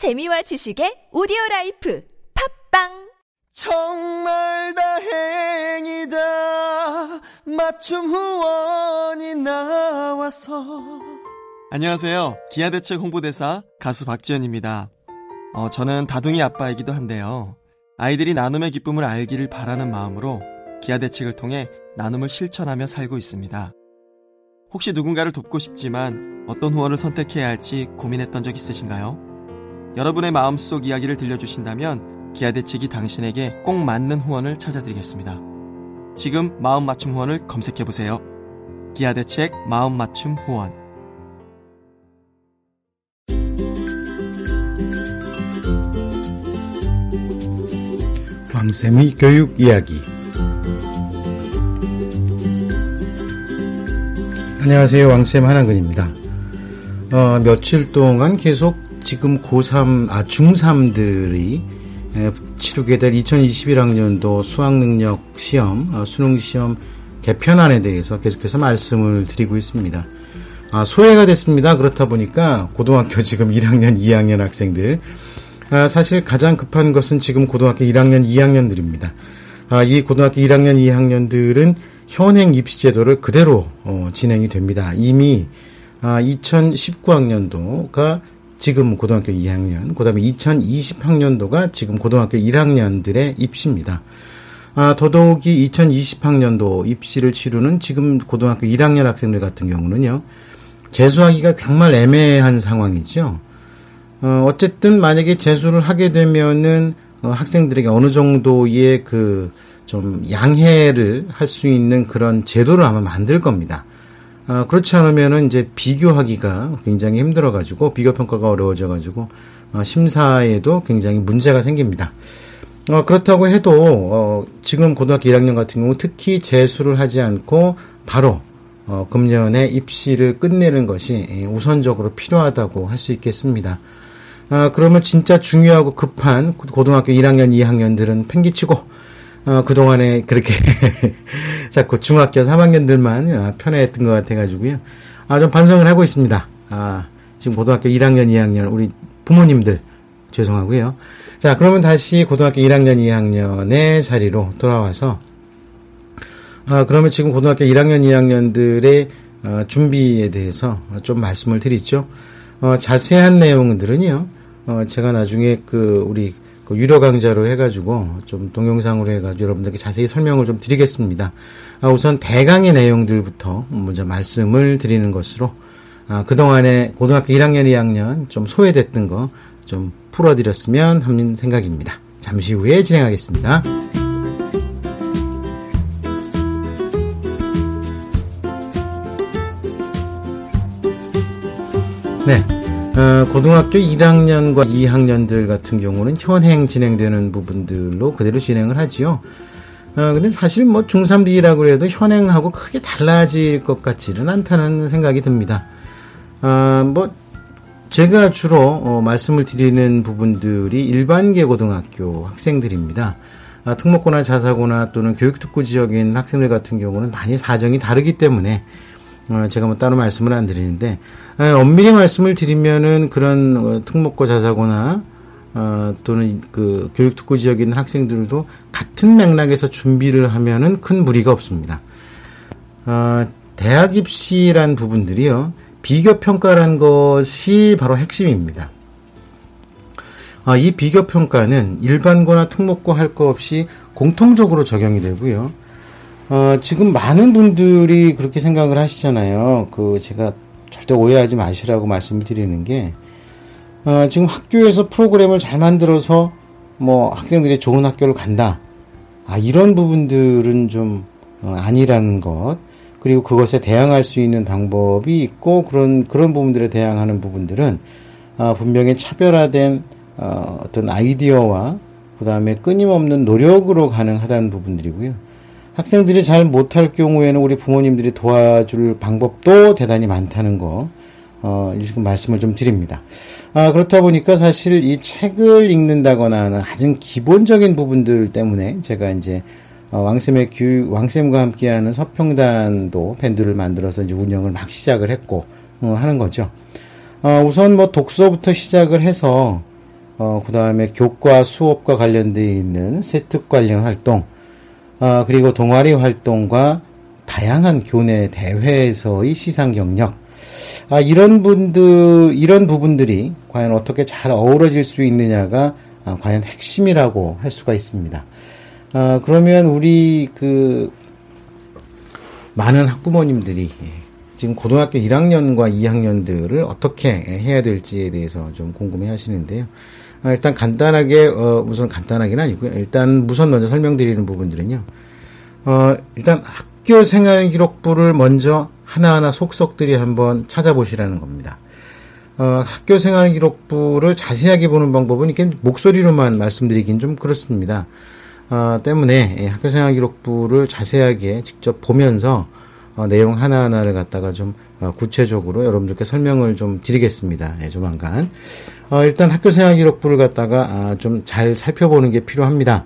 재미와 지식의 오디오 라이프 팟빵 정말 다행이다 맞춤 후원이 나와서 안녕하세요. 기아대책 홍보대사 가수 박지현입니다. 어, 저는 다둥이 아빠이기도 한데요. 아이들이 나눔의 기쁨을 알기를 바라는 마음으로 기아대책을 통해 나눔을 실천하며 살고 있습니다. 혹시 누군가를 돕고 싶지만 어떤 후원을 선택해야 할지 고민했던 적 있으신가요? 여러분의 마음속 이야기를 들려주신다면 기아대책이 당신에게 꼭 맞는 후원을 찾아드리겠습니다. 지금 마음 맞춤 후원을 검색해보세요. 기아대책 마음 맞춤 후원 왕쌤의 교육 이야기 안녕하세요 왕쌤 한한근입니다 어, 며칠 동안 계속 지금 고3, 아, 중3들이 치르게 될 2021학년도 수학능력 시험, 어, 수능 시험 개편안에 대해서 계속해서 말씀을 드리고 있습니다. 아, 소외가 됐습니다. 그렇다 보니까 고등학교 지금 1학년, 2학년 학생들, 아, 사실 가장 급한 것은 지금 고등학교 1학년, 2학년들입니다. 아, 이 고등학교 1학년, 2학년들은 현행 입시제도를 그대로 어, 진행이 됩니다. 이미 아, 2019학년도가 지금 고등학교 2학년, 그 다음에 2020학년도가 지금 고등학교 1학년들의 입시입니다. 아, 더더욱이 2020학년도 입시를 치르는 지금 고등학교 1학년 학생들 같은 경우는요, 재수하기가 정말 애매한 상황이죠. 어, 어쨌든 만약에 재수를 하게 되면은 어, 학생들에게 어느 정도의 그 좀 양해를 할 수 있는 그런 제도를 아마 만들 겁니다. 어, 그렇지 않으면은 이제 비교하기가 굉장히 힘들어가지고 비교 평가가 어려워져가지고 어, 심사에도 굉장히 문제가 생깁니다. 어, 그렇다고 해도 어, 지금 고등학교 1학년 같은 경우 특히 재수를 하지 않고 바로 어, 금년에 입시를 끝내는 것이 예, 우선적으로 필요하다고 할 수 있겠습니다. 아, 그러면 진짜 중요하고 급한 고등학교 1학년, 2학년들은 팽기치고 어, 그동안에 그렇게 자꾸 중학교 3학년들만 아, 편애했던 것 같아가지고요. 아, 좀 반성을 하고 있습니다. 아, 지금 고등학교 1학년, 2학년, 우리 부모님들, 죄송하고요. 자, 그러면 다시 고등학교 1학년, 2학년의 자리로 돌아와서, 아, 그러면 지금 고등학교 1학년, 2학년들의 어, 준비에 대해서 좀 말씀을 드리죠. 어, 자세한 내용들은요, 어, 제가 나중에 그, 우리 그 유료 강좌로 해가지고 좀 동영상으로 해가지고 여러분들께 자세히 설명을 좀 드리겠습니다. 아, 우선 대강의 내용들부터 먼저 말씀을 드리는 것으로 아, 그동안에 고등학교 1학년, 2학년 좀 소외됐던 거 좀 풀어드렸으면 하는 생각입니다. 잠시 후에 진행하겠습니다. 네. 어, 고등학교 1학년과 2학년들 같은 경우는 현행 진행되는 부분들로 그대로 진행을 하지요. 어, 근데 사실 뭐 중3, D라고 해도 현행하고 크게 달라질 것 같지는 않다는 생각이 듭니다. 어, 뭐, 제가 주로 어, 말씀을 드리는 부분들이 일반계 고등학교 학생들입니다. 아, 특목고나 자사고나 또는 교육특구 지역인 학생들 같은 경우는 많이 사정이 다르기 때문에 어, 제가 뭐 따로 말씀을 안 드리는데 어, 엄밀히 말씀을 드리면은 그런 어, 특목고 자사고나 어, 또는 그 교육 특구 지역에 있는 학생들도 같은 맥락에서 준비를 하면은 큰 무리가 없습니다. 어, 대학 입시란 부분들이요 비교 평가란 것이 바로 핵심입니다. 아, 이 비교 평가는 일반고나 특목고 할 거 없이 공통적으로 적용이 되고요. 어, 지금 많은 분들이 그렇게 생각을 하시잖아요. 그 제가 절대 오해하지 마시라고 말씀을 드리는 게 어, 지금 학교에서 프로그램을 잘 만들어서 뭐 학생들이 좋은 학교를 간다. 아 이런 부분들은 좀 어, 아니라는 것. 그리고 그것에 대항할 수 있는 방법이 있고 그런 그런 부분들에 대항하는 부분들은 어, 분명히 차별화된 어, 어떤 아이디어와 그 다음에 끊임없는 노력으로 가능하다는 부분들이고요. 학생들이 잘 못할 경우에는 우리 부모님들이 도와줄 방법도 대단히 많다는 거, 어, 지금 말씀을 좀 드립니다. 아, 그렇다 보니까 사실 이 책을 읽는다거나 하는 아주 기본적인 부분들 때문에 제가 이제 어, 왕쌤의 교육, 왕쌤과 함께하는 서평단도 밴드를 만들어서 이제 운영을 막 시작을 했고, 어, 하는 거죠. 어, 우선 뭐 독서부터 시작을 해서, 어, 그 다음에 교과 수업과 관련되어 있는 세특 관련 활동, 어, 그리고 동아리 활동과 다양한 교내 대회에서의 시상 경력, 아, 이런 분들, 이런 부분들이 과연 어떻게 잘 어우러질 수 있느냐가 아, 과연 핵심이라고 할 수가 있습니다. 아, 그러면 우리 그 많은 학부모님들이 예, 지금 고등학교 1학년과 2학년들을 어떻게 해야 될지에 대해서 좀 궁금해 하시는데요. 아, 일단 간단하게, 어, 우선 간단하게는 아니고요. 일단 우선 먼저 설명드리는 부분들은요. 어, 일단 학교 생활 기록부를 먼저 하나하나 속속들이 한번 찾아보시라는 겁니다. 어, 학교 생활 기록부를 자세하게 보는 방법은 이렇게 목소리로만 말씀드리긴 좀 그렇습니다. 어, 때문에 예, 학교 생활 기록부를 자세하게 직접 보면서 어, 내용 하나하나를 갖다가 좀 어, 구체적으로 여러분들께 설명을 좀 드리겠습니다. 예, 조만간. 어, 일단 학교 생활 기록부를 갖다가 아, 좀 잘 살펴보는 게 필요합니다.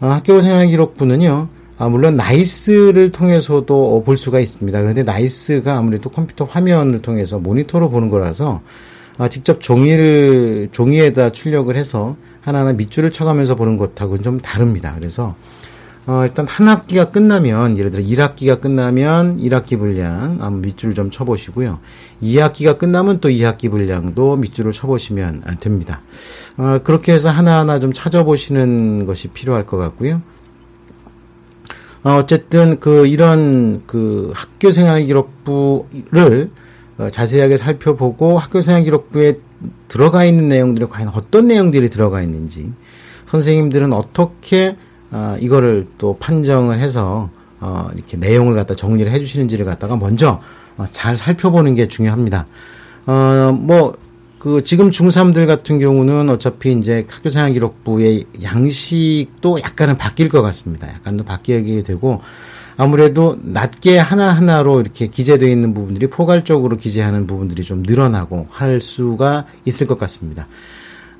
어, 학교 생활 기록부는요. 아, 물론 나이스를 통해서도 어, 볼 수가 있습니다. 그런데 나이스가 아무래도 컴퓨터 화면을 통해서 모니터로 보는 거라서 아, 직접 종이를 종이에다 출력을 해서 하나하나 밑줄을 쳐가면서 보는 것하고는 좀 다릅니다. 그래서 어, 일단 한 학기가 끝나면 예를 들어 1학기가 끝나면 1학기 분량 아, 밑줄을 좀 쳐보시고요. 2학기가 끝나면 또 2학기 분량도 밑줄을 쳐보시면 됩니다. 어, 그렇게 해서 하나하나 좀 찾아보시는 것이 필요할 것 같고요. 어, 어쨌든 그 이런 그 학교 생활 기록부를 어, 자세하게 살펴보고 학교 생활 기록부에 들어가 있는 내용들이 과연 어떤 내용들이 들어가 있는지 선생님들은 어떻게 어, 이거를 또 판정을 해서 어, 이렇게 내용을 갖다 정리를 해주시는지를 갖다가 먼저 어, 잘 살펴보는 게 중요합니다. 어, 뭐, 그, 지금 중3들 같은 경우는 어차피 이제 학교생활 기록부의 양식도 약간은 바뀔 것 같습니다. 약간 더 바뀌게 되고, 아무래도 낮게 하나하나로 이렇게 기재되어 있는 부분들이 포괄적으로 기재하는 부분들이 좀 늘어나고 할 수가 있을 것 같습니다.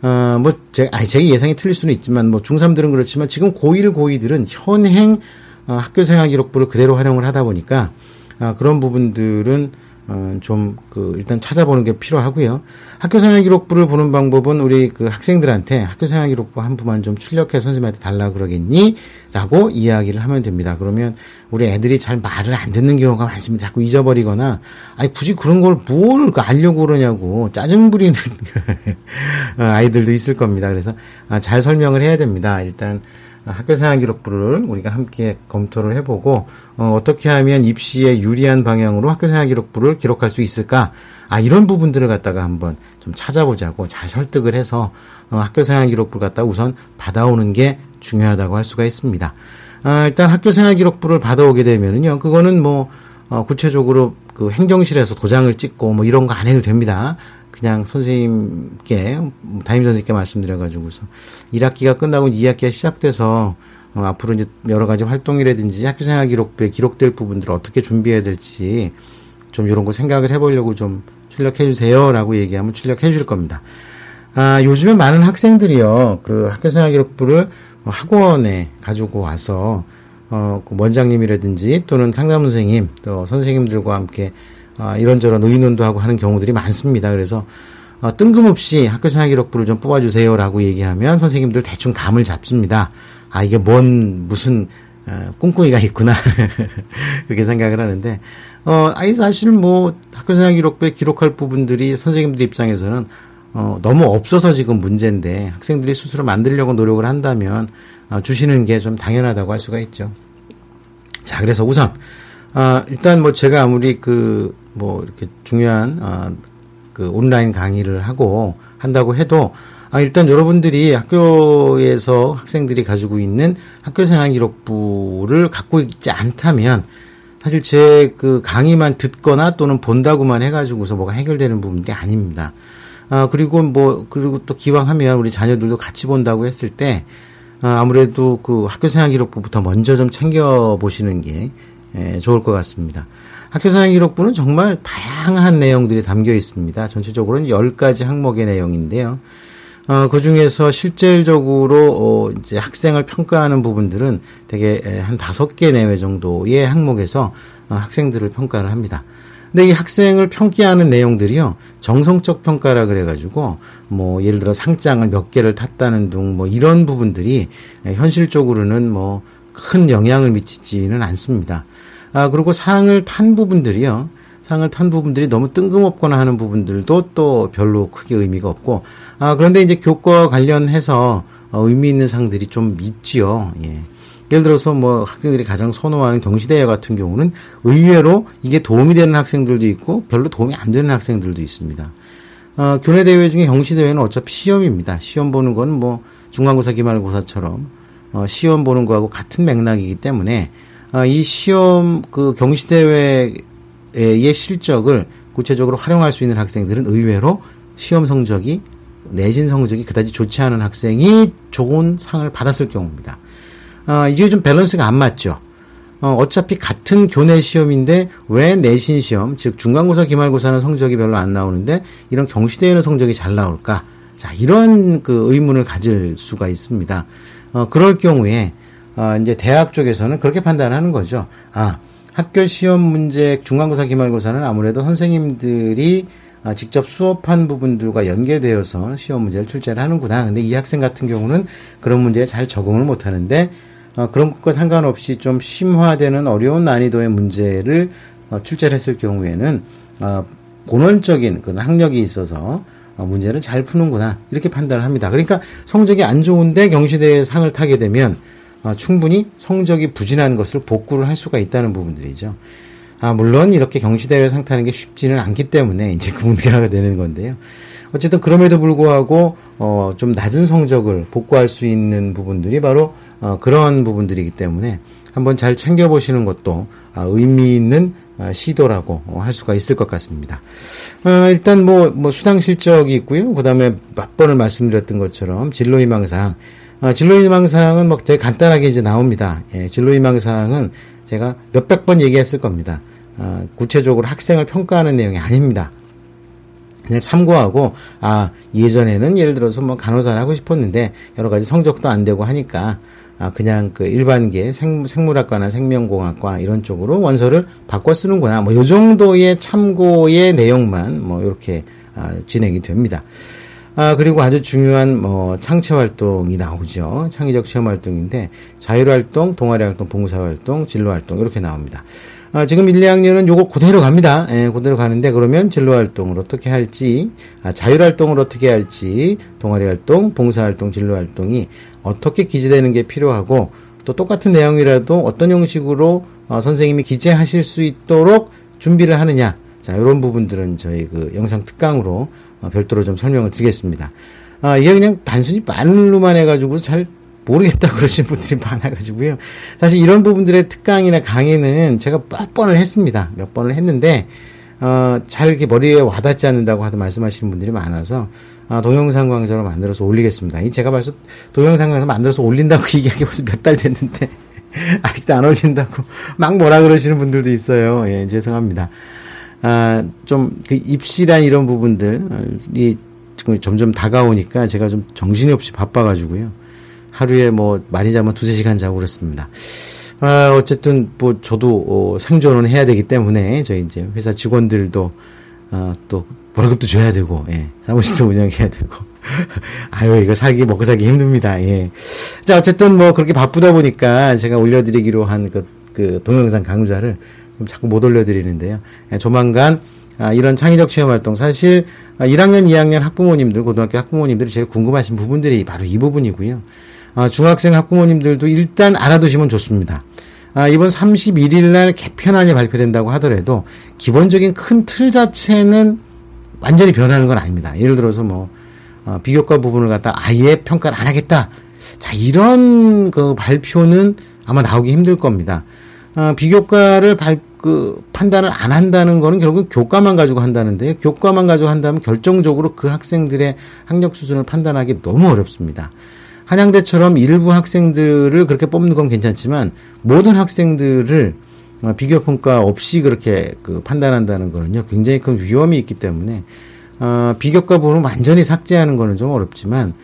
어, 뭐, 제, 아니, 제 예상이 틀릴 수는 있지만, 뭐, 중3들은 그렇지만, 지금 고1, 고2들은 현행 어, 학교생활 기록부를 그대로 활용을 하다 보니까, 어, 그런 부분들은 어, 좀, 그, 일단 찾아보는 게 필요하고요. 학교 생활 기록부를 보는 방법은 우리 그 학생들한테 학교 생활 기록부 한 부만 좀 출력해 선생님한테 달라 그러겠니? 라고 이야기를 하면 됩니다. 그러면 우리 애들이 잘 말을 안 듣는 경우가 많습니다. 자꾸 잊어버리거나, 아니, 굳이 그런 걸 뭘 알려고 그러냐고 짜증 부리는 어, 아이들도 있을 겁니다. 그래서 아, 잘 설명을 해야 됩니다. 일단, 학교생활 기록부를 우리가 함께 검토를 해보고 어, 떻게 하면 입시에 유리한 방향으로 학교생활 기록부를 기록할 수 있을까? 아 이런 부분들을 갖다가 한번 좀 찾아보자고 잘 설득을 해서 어, 학교생활 기록부를 갖다 우선 받아오는 게 중요하다고 할 수가 있습니다. 아, 일단 학교생활 기록부를 받아오게 되면은요, 그거는 뭐 어, 구체적으로 그 행정실에서 도장을 찍고 뭐 이런 거 안 해도 됩니다. 그냥 선생님께 담임 선생님께 말씀드려가지고서 1학기가 끝나고 2학기가 시작돼서 어, 앞으로 이제 여러 가지 활동이라든지 학교생활 기록부에 기록될 부분들을 어떻게 준비해야 될지 좀 이런 거 생각을 해보려고 좀 출력해 주세요라고 얘기하면 출력해 줄 겁니다. 아, 요즘에 많은 학생들이요, 그 학교생활 기록부를 학원에 가지고 와서, 어, 그 원장님이라든지 또는 상담 선생님, 또 선생님들과 함께 어, 이런저런 의논도 하고 하는 경우들이 많습니다. 그래서 어, 뜬금없이 학교 생활 기록부를 좀 뽑아주세요라고 얘기하면 선생님들 대충 감을 잡습니다. 아 이게 뭔 무슨 어, 꿍꿍이가 있구나 그렇게 생각을 하는데 어 아이 사실 뭐 학교 생활 기록부에 기록할 부분들이 선생님들 입장에서는 어, 너무 없어서 지금 문제인데 학생들이 스스로 만들려고 노력을 한다면 어, 주시는 게 좀 당연하다고 할 수가 있죠. 자, 그래서 우선 아, 일단 뭐 제가 아무리 그 뭐 이렇게 중요한 아, 그 온라인 강의를 하고 한다고 해도 아, 일단 여러분들이 학교에서 학생들이 가지고 있는 학교생활 기록부를 갖고 있지 않다면 사실 제 그 강의만 듣거나 또는 본다고만 해가지고서 뭐가 해결되는 부분이 아닙니다. 아, 그리고 뭐, 그리고 또 기왕 하면 우리 자녀들도 같이 본다고 했을 때, 아, 아무래도 그 학교생활 기록부부터 먼저 좀 챙겨보시는 게 예, 좋을 것 같습니다. 학교생활 기록부는 정말 다양한 내용들이 담겨 있습니다. 전체적으로는 10가지 항목의 내용인데요. 어, 그 중에서 실질적으로, 어, 이제 학생을 평가하는 부분들은 되게 한 다섯 개 내외 정도의 항목에서 어, 학생들을 평가를 합니다. 근데 이 학생을 평가하는 내용들이요. 정성적 평가라 그래가지고 뭐 예를 들어 상장을 몇 개를 탔다는 등뭐 이런 부분들이 현실적으로는 뭐 큰 영향을 미치지는 않습니다. 아 그리고 상을 탄 부분들이요. 상을 탄 부분들이 너무 뜬금없거나 하는 부분들도 또 별로 크게 의미가 없고 아 그런데 이제 교과 관련해서 어, 의미 있는 상들이 좀 있지요. 예. 예를 들어서 뭐 학생들이 가장 선호하는 경시대회 같은 경우는 의외로 이게 도움이 되는 학생들도 있고 별로 도움이 안 되는 학생들도 있습니다. 어, 교내 대회 중에 경시대회는 어차피 시험입니다. 시험 보는 건 뭐 중간고사, 기말고사처럼 어, 시험 보는 거하고 같은 맥락이기 때문에 어, 이 시험 그 경시대회의 실적을 구체적으로 활용할 수 있는 학생들은 의외로 시험 성적이 내신 성적이 그다지 좋지 않은 학생이 좋은 상을 받았을 경우입니다. 어, 이게 좀 밸런스가 안 맞죠. 어, 어차피 같은 교내 시험인데 왜 내신 시험, 즉 중간고사, 기말고사는 성적이 별로 안 나오는데 이런 경시대회는 성적이 잘 나올까? 자, 이런 그 의문을 가질 수가 있습니다. 어, 그럴 경우에 어, 이제 대학 쪽에서는 그렇게 판단하는 거죠. 아, 학교 시험 문제 중간고사, 기말고사는 아무래도 선생님들이 아, 직접 수업한 부분들과 연계되어서 시험 문제를 출제를 하는구나. 근데 이 학생 같은 경우는 그런 문제에 잘 적응을 못 하는데 어, 그런 것과 상관없이 좀 심화되는 어려운 난이도의 문제를 어, 출제를 했을 경우에는 어, 본원적인 그런 학력이 있어서 어, 문제를 잘 푸는구나 이렇게 판단을 합니다. 그러니까 성적이 안 좋은데 경시대회 상을 타게 되면 어, 충분히 성적이 부진한 것을 복구를 할 수가 있다는 부분들이죠. 아, 물론 이렇게 경시대회 상 타는 게 쉽지는 않기 때문에 이제 그 문제가 되는 건데요. 어쨌든 그럼에도 불구하고 어, 좀 낮은 성적을 복구할 수 있는 부분들이 바로 어, 그런 부분들이기 때문에 한번 잘 챙겨보시는 것도 아, 의미 있는 아, 시도라고 어, 할 수가 있을 것 같습니다. 어, 일단 뭐, 뭐 수당 실적이 있고요. 그 다음에 몇 번을 말씀드렸던 것처럼 진로희망사항. 어, 진로희망사항은 뭐 되게 간단하게 이제 나옵니다. 예, 진로희망사항은 제가 몇백 번 얘기했을 겁니다. 어, 구체적으로 학생을 평가하는 내용이 아닙니다. 그냥 참고하고 아 예전에는 예를 들어서 뭐 간호사를 하고 싶었는데 여러 가지 성적도 안 되고 하니까 아 그냥 그 일반계 생, 생물학과나 생명공학과 이런 쪽으로 원서를 바꿔 쓰는구나 뭐 요 정도의 참고의 내용만 뭐 이렇게 아, 진행이 됩니다. 아 그리고 아주 중요한 뭐 창체 활동이 나오죠. 창의적 체험 활동인데 자율 활동, 동아리 활동, 봉사 활동, 진로 활동 이렇게 나옵니다. 아, 지금 1, 2학년은 요거 그대로 갑니다. 예, 그대로 가는데 그러면 진로 활동을 어떻게 할지, 아, 자율 활동을 어떻게 할지, 동아리 활동, 봉사 활동, 진로 활동이 어떻게 기재되는 게 필요하고 또 똑같은 내용이라도 어떤 형식으로 어, 선생님이 기재하실 수 있도록 준비를 하느냐. 자, 이런 부분들은 저희 그 영상 특강으로 어, 별도로 좀 설명을 드리겠습니다. 아, 이게 그냥 단순히 말로만 해가지고 잘 모르겠다 그러신 분들이 많아가지고요. 사실 이런 부분들의 특강이나 강의는 제가 몇 번을 했습니다. 몇 번을 했는데, 어, 잘 이렇게 머리에 와닿지 않는다고 하도 말씀하시는 분들이 많아서, 아, 동영상 강좌로 만들어서 올리겠습니다. 이 제가 벌써 동영상 강좌 만들어서 올린다고 얘기하기 벌써 몇 달 됐는데, 아직도 안 올린다고 막 뭐라 그러시는 분들도 있어요. 예, 죄송합니다. 아, 좀, 그 입시란 이런 부분들 이 점점 다가오니까 제가 좀 정신이 없이 바빠가지고요. 하루에 뭐 많이 자면 두세 시간 자고 그렇습니다. 아, 어쨌든 뭐 저도 어, 생존은 해야 되기 때문에 저희 이제 회사 직원들도 어, 또 월급도 줘야 되고 예, 사무실도 운영해야 되고 아유 이거 살기 먹고 살기 힘듭니다. 예. 자 어쨌든 뭐 그렇게 바쁘다 보니까 제가 올려드리기로 한그 그 동영상 강좌를 좀 자꾸 못 올려드리는데요. 예, 조만간 아, 이런 창의적 체험 활동 사실 아, 1학년, 2학년 학부모님들 고등학교 학부모님들이 제일 궁금하신 부분들이 바로 이 부분이고요. 아, 중학생 학부모님들도 일단 알아두시면 좋습니다. 아, 이번 31일 날 개편안이 발표된다고 하더라도 기본적인 큰 틀 자체는 완전히 변하는 건 아닙니다. 예를 들어서 뭐 어, 비교과 부분을 갖다 아예 평가를 안 하겠다. 자 이런 그 발표는 아마 나오기 힘들 겁니다. 어, 비교과를 발, 그 판단을 안 한다는 거는 결국 교과만 가지고 한다는데 교과만 가지고 한다면 결정적으로 그 학생들의 학력 수준을 판단하기 너무 어렵습니다. 한양대처럼 일부 학생들을 그렇게 뽑는 건 괜찮지만 모든 학생들을 어, 비교 평가 없이 그렇게 그 판단한다는 거는요 굉장히 큰 위험이 있기 때문에 어, 비교과 부분을 완전히 삭제하는 거는 좀 어렵지만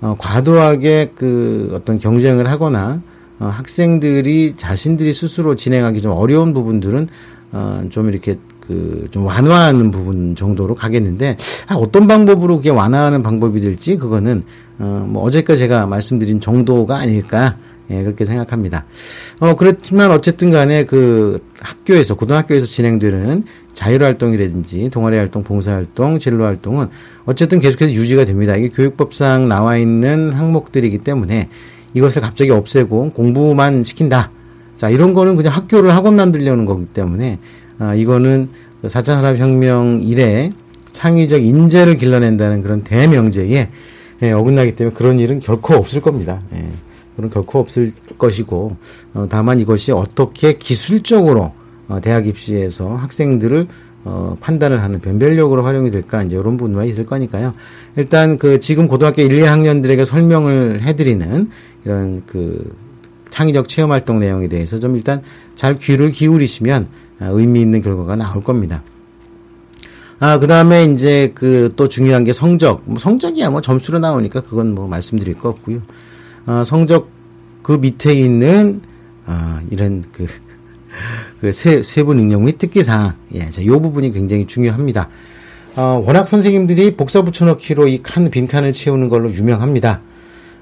어, 과도하게 그 어떤 경쟁을 하거나 어, 학생들이 자신들이 스스로 진행하기 좀 어려운 부분들은 어, 좀 이렇게 그 좀 완화하는 부분 정도로 가겠는데 아, 어떤 방법으로 그게 완화하는 방법이 될지 그거는 어, 뭐 어제까 제가 말씀드린 정도가 아닐까 예, 그렇게 생각합니다. 어, 그렇지만 어쨌든 간에 그 학교에서, 고등학교에서 진행되는 자율활동이라든지 동아리 활동, 봉사활동, 진로활동은 어쨌든 계속해서 유지가 됩니다. 이게 교육법상 나와 있는 항목들이기 때문에 이것을 갑자기 없애고 공부만 시킨다. 자, 이런 거는 그냥 학교를 학원 만들려는 거기 때문에, 아, 이거는 4차 산업혁명 이래 창의적 인재를 길러낸다는 그런 대명제에 예, 어긋나기 때문에 그런 일은 결코 없을 겁니다. 예. 그런 결코 없을 것이고 어, 다만 이것이 어떻게 기술적으로 어, 대학 입시에서 학생들을 어, 판단을 하는 변별력으로 활용이 될까 이제 이런 부분만 있을 거니까요. 일단 그 지금 고등학교 1, 2학년들에게 설명을 해드리는 이런 그 창의적 체험 활동 내용에 대해서 좀 일단 잘 귀를 기울이시면 아, 의미 있는 결과가 나올 겁니다. 아, 그 다음에 이제 그 또 중요한 게 성적. 뭐 성적이야 뭐 점수로 나오니까 그건 뭐 말씀드릴 거 없고요. 어, 성적 그 밑에 있는 어, 이런 그, 그 세, 세부 능력 및 특기사항. 예, 자, 요 부분이 굉장히 중요합니다. 어, 워낙 선생님들이 복사 붙여넣기로 이 칸, 빈칸을 채우는 걸로 유명합니다.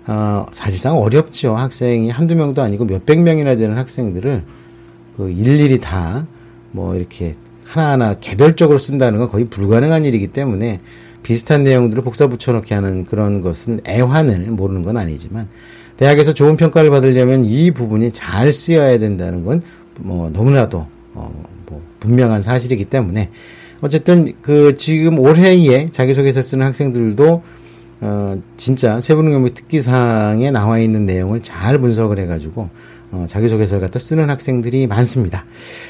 어, 사실상 어렵죠. 학생이 한두 명도 아니고 몇백 명이나 되는 학생들을 그 일일이 다 뭐 이렇게 하나하나 개별적으로 쓴다는 건 거의 불가능한 일이기 때문에 비슷한 내용들을 복사 붙여넣기 하는 그런 것은 애환을 모르는 건 아니지만 대학에서 좋은 평가를 받으려면 이 부분이 잘 쓰여야 된다는 건 뭐 너무나도 어, 뭐 분명한 사실이기 때문에 어쨌든 그 지금 올해에 자기소개서 쓰는 학생들도 어 진짜 세부능력 및 특기사항에 나와 있는 내용을 잘 분석을 해가지고 어, 자기소개서를 갖다 쓰는 학생들이 많습니다.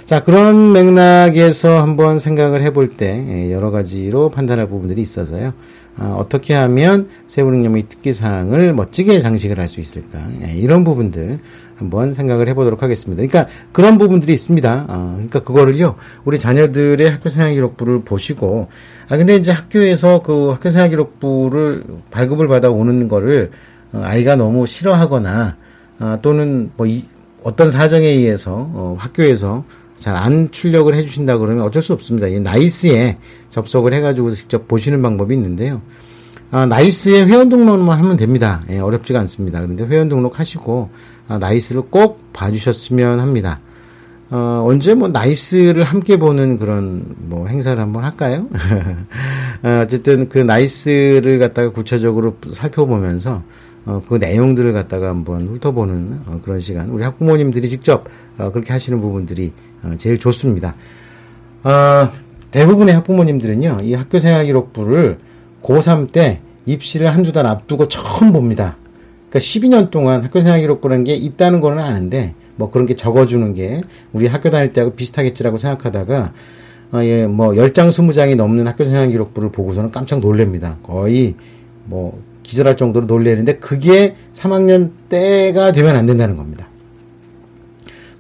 자, 그런 맥락에서 한번 생각을 해볼 때 예, 여러 가지로 판단할 부분들이 있어서요. 어, 어떻게 하면 세부능력 및 특기사항을 멋지게 장식을 할 수 있을까. 예, 이런 부분들 한번 생각을 해보도록 하겠습니다. 그러니까 그런 부분들이 있습니다. 어, 그러니까 그거를요, 우리 자녀들의 학교생활 기록부를 보시고, 아, 근데 이제 학교에서 그 학교생활 기록부를 발급을 받아 오는 거를 어, 아이가 너무 싫어하거나, 아, 또는 뭐 이, 어떤 사정에 의해서 어, 학교에서 잘 안 출력을 해주신다 그러면 어쩔 수 없습니다. 이 나이스에 접속을 해가지고 직접 보시는 방법이 있는데요. 아, 나이스에 회원 등록만 하면 됩니다. 예, 어렵지가 않습니다. 그런데 회원 등록하시고 아, 나이스를 꼭 봐주셨으면 합니다. 어, 언제 뭐 나이스를 함께 보는 그런 뭐 행사를 한번 할까요? 어, 어쨌든 그 나이스를 갖다가 구체적으로 살펴보면서 어, 그 내용들을 갖다가 한번 훑어보는 어, 그런 시간. 우리 학부모님들이 직접 어, 그렇게 하시는 부분들이 어, 제일 좋습니다. 어, 대부분의 학부모님들은요, 이 학교생활 기록부를 고3 때 입시를 한두 달 앞두고 처음 봅니다. 그러니까 12년 동안 학교생활 기록부라는 게 있다는 거는 아는데, 뭐 그런 게 적어주는 게 우리 학교 다닐 때하고 비슷하겠지라고 생각하다가, 어, 예, 뭐 10장, 20장이 넘는 학교생활 기록부를 보고서는 깜짝 놀랍니다. 거의 뭐 기절할 정도로 놀래는데 그게 3학년 때가 되면 안 된다는 겁니다.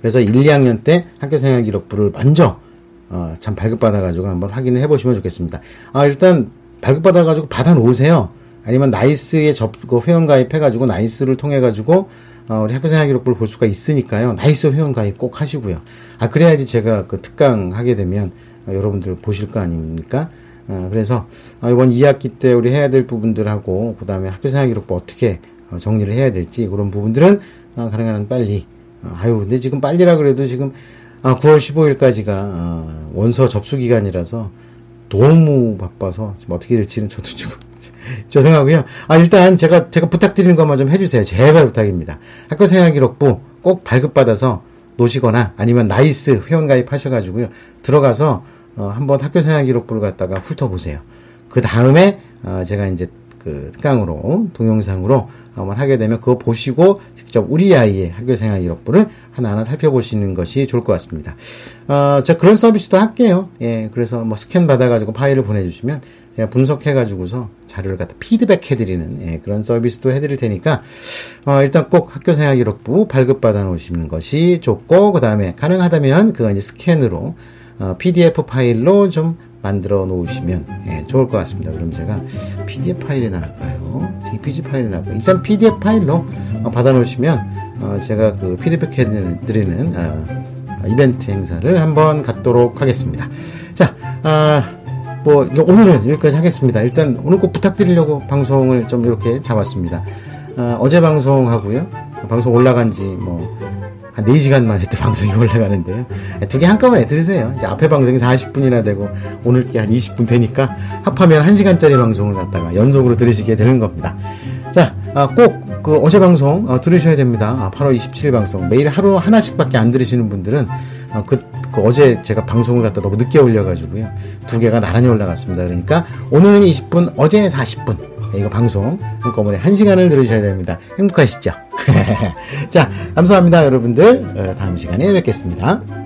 그래서 1, 2학년 때 학교생활 기록부를 먼저 어, 참 발급받아가지고 한번 확인을 해보시면 좋겠습니다. 아 일단 발급받아가지고 받아놓으세요. 아니면 나이스에 접, 그 회원가입해가지고 나이스를 통해가지고 어, 우리 학교생활 기록부를 볼 수가 있으니까요. 나이스 회원가입 꼭 하시고요. 아 그래야지 제가 그 특강 하게 되면 어, 여러분들 보실 거 아닙니까? 어, 그래서 어, 이번 2학기 때 우리 해야 될 부분들하고 그 다음에 학교생활 기록부 어떻게 어, 정리를 해야 될지 그런 부분들은 어, 가능한 한 빨리 어, 아유 근데 지금 빨리라 그래도 지금 아, 9월 15일까지가 어, 원서 접수 기간이라서 너무 바빠서 지금 어떻게 될지는 저도 지금 죄송하고요. 아 일단 제가 제가 부탁드리는 것만 좀 해주세요. 제발 부탁입니다. 학교 생활 기록부 꼭 발급받아서 놓으시거나 아니면 나이스 회원 가입 하셔가지고요 들어가서 어, 한번 학교 생활 기록부를 갖다가 훑어보세요. 그 다음에 어, 제가 이제 그 특강으로 동영상으로 한번 하게 되면 그거 보시고 직접 우리 아이의 학교생활 기록부를 하나하나 살펴보시는 것이 좋을 것 같습니다. 어, 제가 그런 서비스도 할게요. 예, 그래서 뭐 스캔 받아가지고 파일을 보내주시면 제가 분석해가지고서 자료를 갖다 피드백 해드리는 예, 그런 서비스도 해드릴 테니까 어, 일단 꼭 학교생활 기록부 발급받아 놓으시는 것이 좋고 그 다음에 가능하다면 그거 이제 스캔으로 어, PDF 파일로 좀 만들어 놓으시면 예, 좋을 것 같습니다. 그럼 제가 PDF 파일에 나갈까요? JPG 파일에 나갈까요? 일단 PDF 파일로 어, 받아 놓으시면 어, 제가 그 피드백 해드리는 어, 이벤트 행사를 한번 갖도록 하겠습니다. 자, 아, 뭐, 오늘은 여기까지 하겠습니다. 일단 오늘 꼭 부탁드리려고 방송을 좀 이렇게 잡았습니다. 아, 어제 방송하고요. 방송 올라간 지 뭐, 한 4시간 만에 또 방송이 올라가는데요. 두 개 한꺼번에 들으세요. 이제 앞에 방송이 40분이나 되고, 오늘 게 한 20분 되니까, 합하면 1시간짜리 방송을 갖다가 연속으로 들으시게 되는 겁니다. 자, 아, 꼭, 그, 어제 방송, 어, 들으셔야 됩니다. 아, 8월 27일 방송. 매일 하루 하나씩밖에 안 들으시는 분들은, 어, 그, 그 어제 제가 방송을 갖다 너무 늦게 올려가지고요. 두 개가 나란히 올라갔습니다. 그러니까, 오늘은 20분, 어제 40분. 네, 이거 방송 한꺼번에 1시간을 들으셔야 됩니다. 행복하시죠? 자, 감사합니다, 여러분들. 어, 다음 시간에 뵙겠습니다.